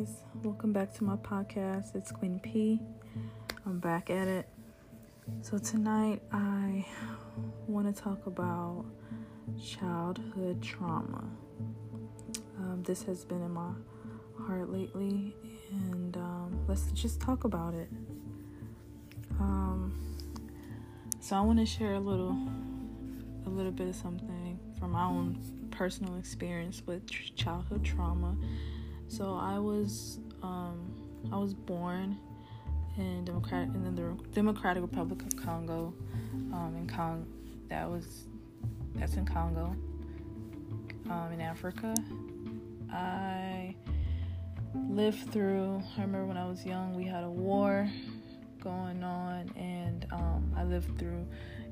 guys. Welcome back to my podcast. It's Queen P. I'm back at it. So, tonight I want to talk about childhood trauma. Um, this has been in my heart lately, and um, let's just talk about it. Um, so, I want to share a little, a little bit of something from my own personal experience with childhood trauma so I was um, I was born in Democrat in the Democratic Republic of Congo, um, in Cong that was that's in Congo, um, in Africa. I lived through. I remember when I was young, we had a war going on, and um, I lived through,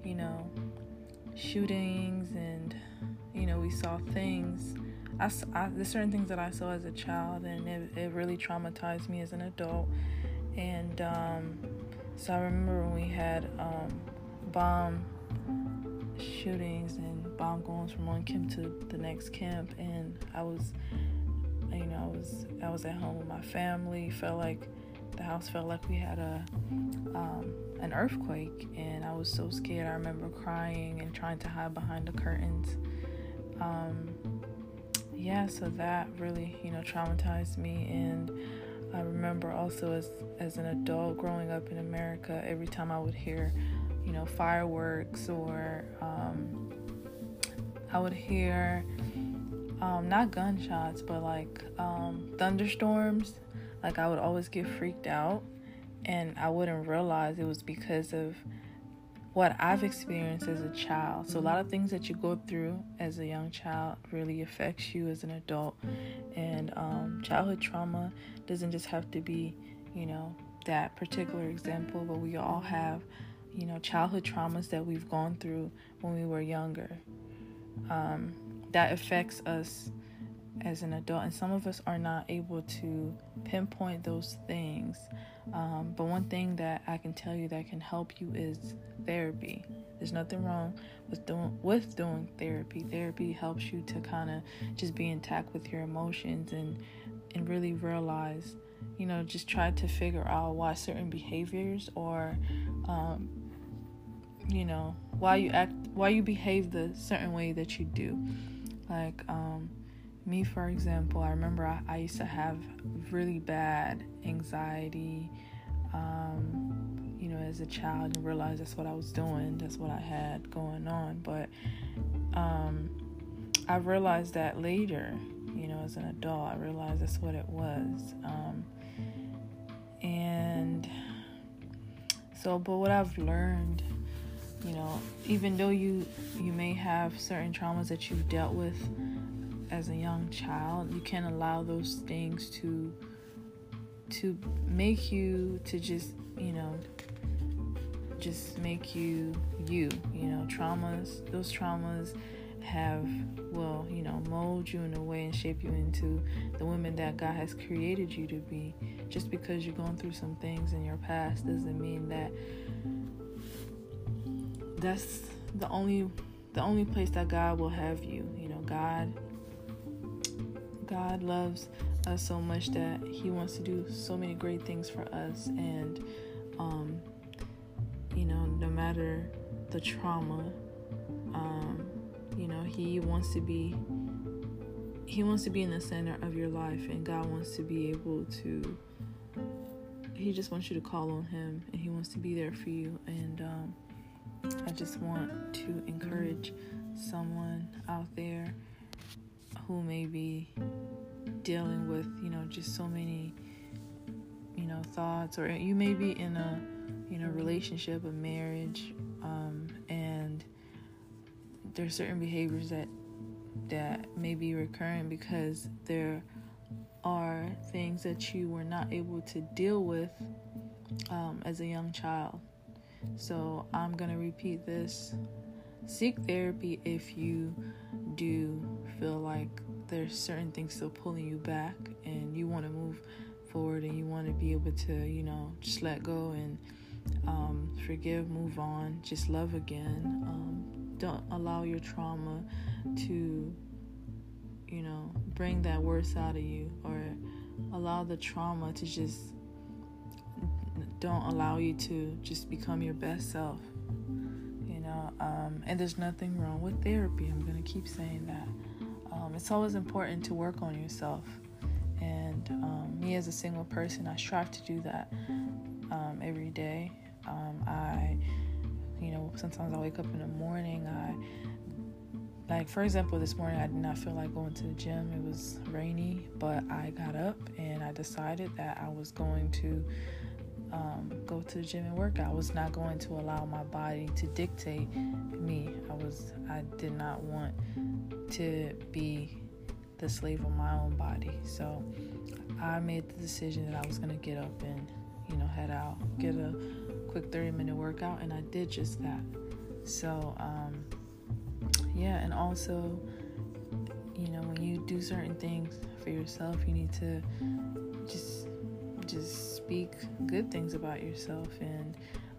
you know, shootings, and you know, we saw things I, I, there's certain things that I saw as a child, and it, it really traumatized me as an adult. And um, so I remember when we had um, bomb shootings and bomb goings from one camp to the next camp, and I was, you know, I was I was at home with my family. Felt like the house felt like we had a um, an earthquake, and I was so scared. I remember crying and trying to hide behind the curtains. Um, yeah, so that really, you know, traumatized me. And I remember also as as an adult growing up in America, every time I would hear, you know, fireworks or um, I would hear um, not gunshots, but like um, thunderstorms. Like I would always get freaked out, and I wouldn't realize it was because of what I've experienced as a child. So a lot of things that you go through as a young child really affects you as an adult. And um, childhood trauma doesn't just have to be, you know, that particular example, but we all have, you know, childhood traumas that we've gone through when we were younger. Um, that affects us as an adult, and some of us are not able to pinpoint those things. Um, but one thing that I can tell you that can help you is therapy. There's nothing wrong with doing with doing therapy. Therapy helps you to kind of just be intact with your emotions and and really realize, you know, just try to figure out why certain behaviors or, um, you know, why you act, why you behave the certain way that you do. Like, um, me for example i remember i, I used to have really bad anxiety um, you know as a child and realized that's what i was doing that's what i had going on. But um, i realized that later you know as an adult i realized that's what it was um, and so but what i've learned you know even though you you may have certain traumas that you've dealt with as a young child you can't allow those things to to make you to just you know just make you you you know traumas those traumas have well you know mold you in a way and shape you into the woman that god has created you to be. Just because you're going through some things in your past doesn't mean that that's the only the only place that god will have you. You know god God loves us so much that He wants to do so many great things for us, and um, you know, no matter the trauma, um, you know, He wants to be He wants to be in the center of your life, and God wants to be able to. He just wants you to call on Him, and He wants to be there for you. And um, I just want to encourage someone out there who may be dealing with, you know, just so many, you know, thoughts, or you may be in a, you know, relationship, a marriage, um, and there's certain behaviors that that may be recurring because there are things that you were not able to deal with um, as a young child. So I'm gonna repeat this seek therapy if you do feel like there's certain things still pulling you back and you want to move forward and you want to be able to you know just let go and um, forgive move on just love again um, don't allow your trauma to you know bring that worst out of you or allow the trauma to just don't allow you to just become your best self. Know, um, and there's nothing wrong with therapy. I'm gonna keep saying that. Um, it's always important to work on yourself. And um, me as a single person, I strive to do that um, every day. Um, I, you know, sometimes I wake up in the morning. I like for example this morning i did not feel like going to the gym it was rainy but i got up and i decided that i was going to um, go to the gym and work out. I was not going to allow my body to dictate me. I was i did not want to be the slave of my own body. So i made the decision that i was going to get up and you know head out get a quick 30 minute workout and i did just that. So um, yeah, and also, you know, when you do certain things for yourself, you need to just just speak good things about yourself. And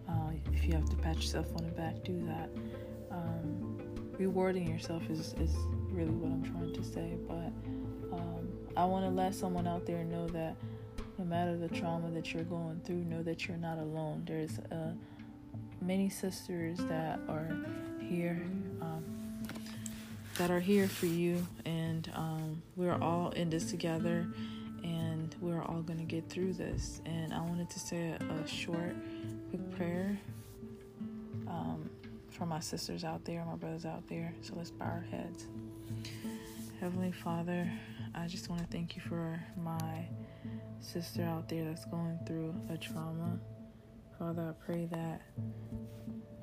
uh, if you have to pat yourself on the back, do that. Um, rewarding yourself is is really what I'm trying to say. But um, I want to let someone out there know that no matter the trauma that you're going through, know that you're not alone. There's uh, many sisters that are here. Um, that are here for you, and um, we're all in this together, we're all going to get through this. And I wanted to say a, a short, quick prayer um, for my sisters out there, my brothers out there. So let's bow our heads. Heavenly Father, I just want to thank you for my sister out there that's going through a trauma. Father, I pray that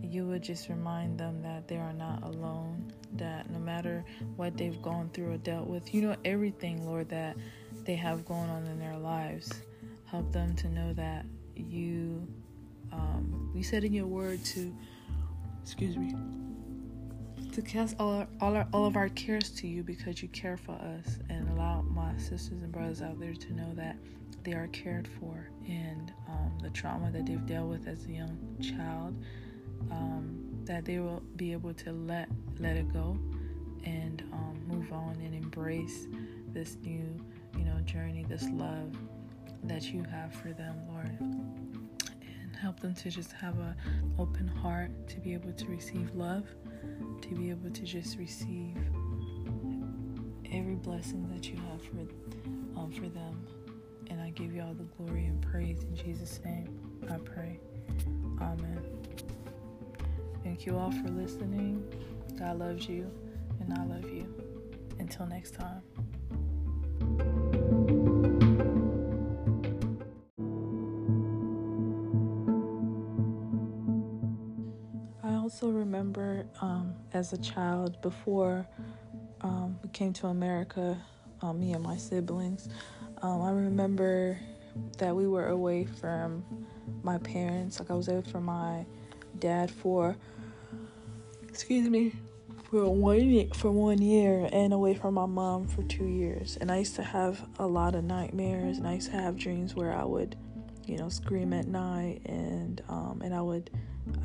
you would just remind them that they are not alone, that no matter what they've gone through or dealt with, you know everything, Lord, that they have going on in their lives. Help them to know that you, um, you said in your word to, excuse me, to cast all our, all, our, all of our cares to you because you care for us and allow my sisters and brothers out there to know that they are cared for and um, the trauma that they've dealt with as a young child um, that they will be able to let let it go and um, move on and embrace this new you know journey this love that you have for them lord and help them to just have an open heart to be able to receive love to be able to just receive every blessing that you have for um, for them and I give you all the glory and praise in Jesus name I pray amen Thank you all for listening. God loves you, and I love you. Until next time. Also remember um, as a child before um, we came to America, um, me and my siblings, um, I remember that we were away from my parents. Like I was away from my dad for excuse me, for one year, for one year and away from my mom for two years. And I used to have a lot of nightmares, and I used to have dreams where I would, you know, scream at night, and um, and I would,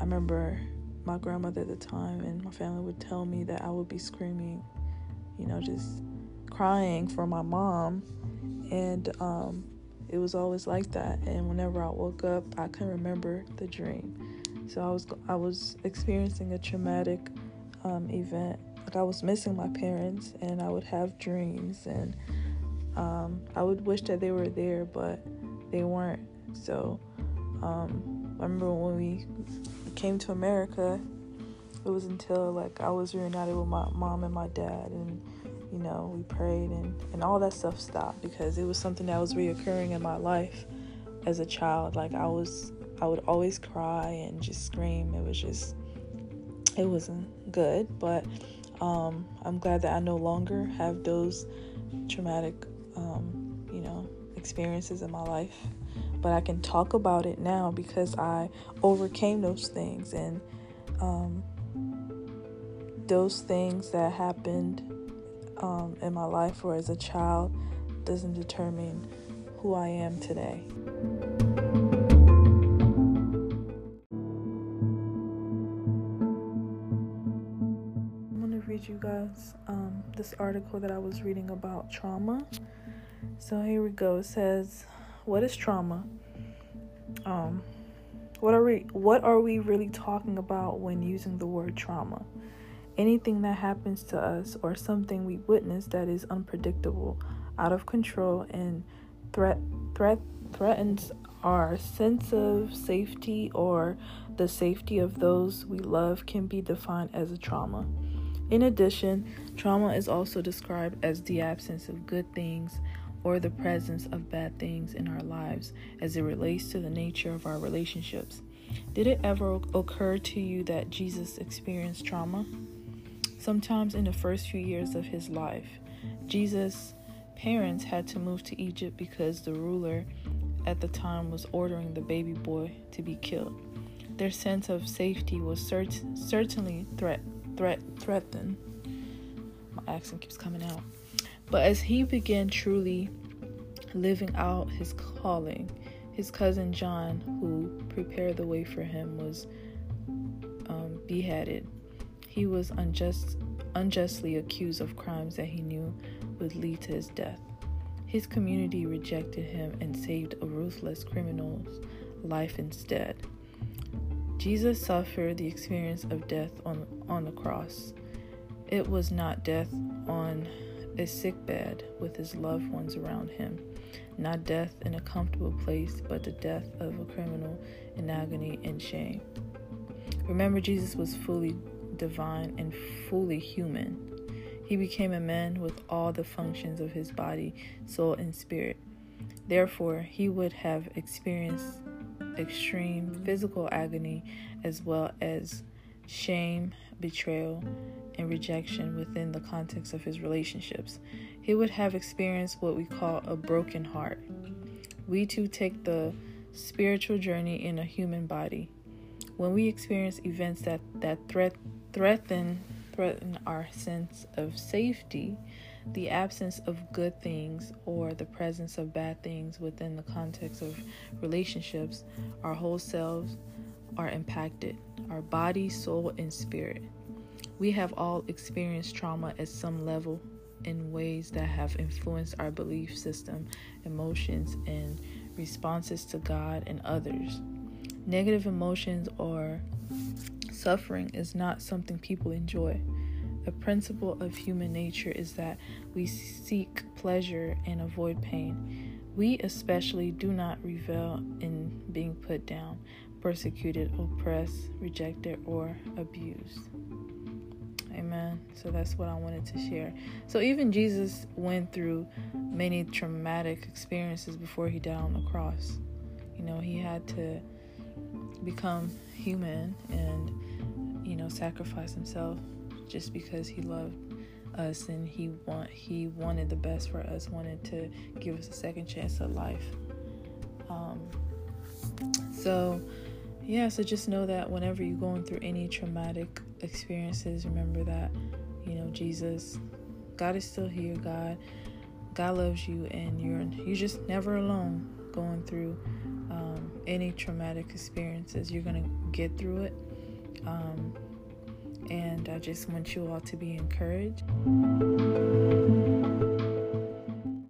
I remember my grandmother at the time and my family would tell me that I would be screaming, you know, just crying for my mom, and um, it was always like that. And whenever I woke up, I couldn't remember the dream. So I was I was experiencing a traumatic um, event. Like I was missing my parents, and I would have dreams, and um, I would wish that they were there, but they weren't. So um, I remember when we came to America, it was until like I was reunited with my mom and my dad, and you know we prayed, and and all that stuff stopped because it was something that was reoccurring in my life as a child. Like I was I would always cry and just scream. It was just, it wasn't good. But um, I'm glad that I no longer have those traumatic, um, you know, experiences in my life. But I can talk about it now because I overcame those things and um, those things that happened um, in my life or as a child doesn't determine who I am today. I'm going to read you guys um, this article that I was reading about trauma. So here we go. It says, "What is trauma? Um, what are we? What are we really talking about when using the word trauma? Anything that happens to us or something we witness that is unpredictable, out of control, and threat threat threatens our sense of safety or the safety of those we love can be defined as a trauma." In addition, trauma is also described as the absence of good things or the presence of bad things in our lives as it relates to the nature of our relationships. Did it ever occur to you that Jesus experienced trauma? Sometimes in the first few years of his life, Jesus' parents had to move to Egypt because the ruler at the time was ordering the baby boy to be killed. Their sense of safety was cert- certainly threat, threat, threatened. My accent keeps coming out. But as he began truly living out his calling, his cousin John, who prepared the way for him, was um, beheaded. He was unjust, unjustly accused of crimes that he knew would lead to his death. His community rejected him and saved a ruthless criminal's life instead. Jesus suffered the experience of death on, on the cross. It was not death on a sick bed with his loved ones around him, not death in a comfortable place, but the death of a criminal in agony and shame. Remember, Jesus was fully divine and fully human. He became a man with all the functions of his body, soul, and spirit. Therefore, he would have experienced extreme physical agony as well as shame, betrayal, and rejection within the context of his relationships. He would have experienced what we call a broken heart. We too take the spiritual journey in a human body. When we experience events that, that threat, threaten threaten our sense of safety, the absence of good things or the presence of bad things within the context of relationships, our whole selves are impacted our body, soul, and spirit. We have all experienced trauma at some level in ways that have influenced our belief system, emotions, and responses to God and others. Negative emotions or suffering is not something people enjoy. A principle of human nature is that we seek pleasure and avoid pain. We especially do not revel in being put down, persecuted, oppressed, rejected, or abused. Amen. So that's what I wanted to share. So even Jesus went through many traumatic experiences before he died on the cross. You know, he had to become human and you know sacrifice himself just because he loved us and he want he wanted the best for us wanted to give us a second chance at life um, so yeah, so just know that whenever you're going through any traumatic experiences, remember that, you know, Jesus, God is still here. God, God loves you, and you're you're just never alone going through um, any traumatic experiences. You're gonna get through it. Um, and I just want you all to be encouraged.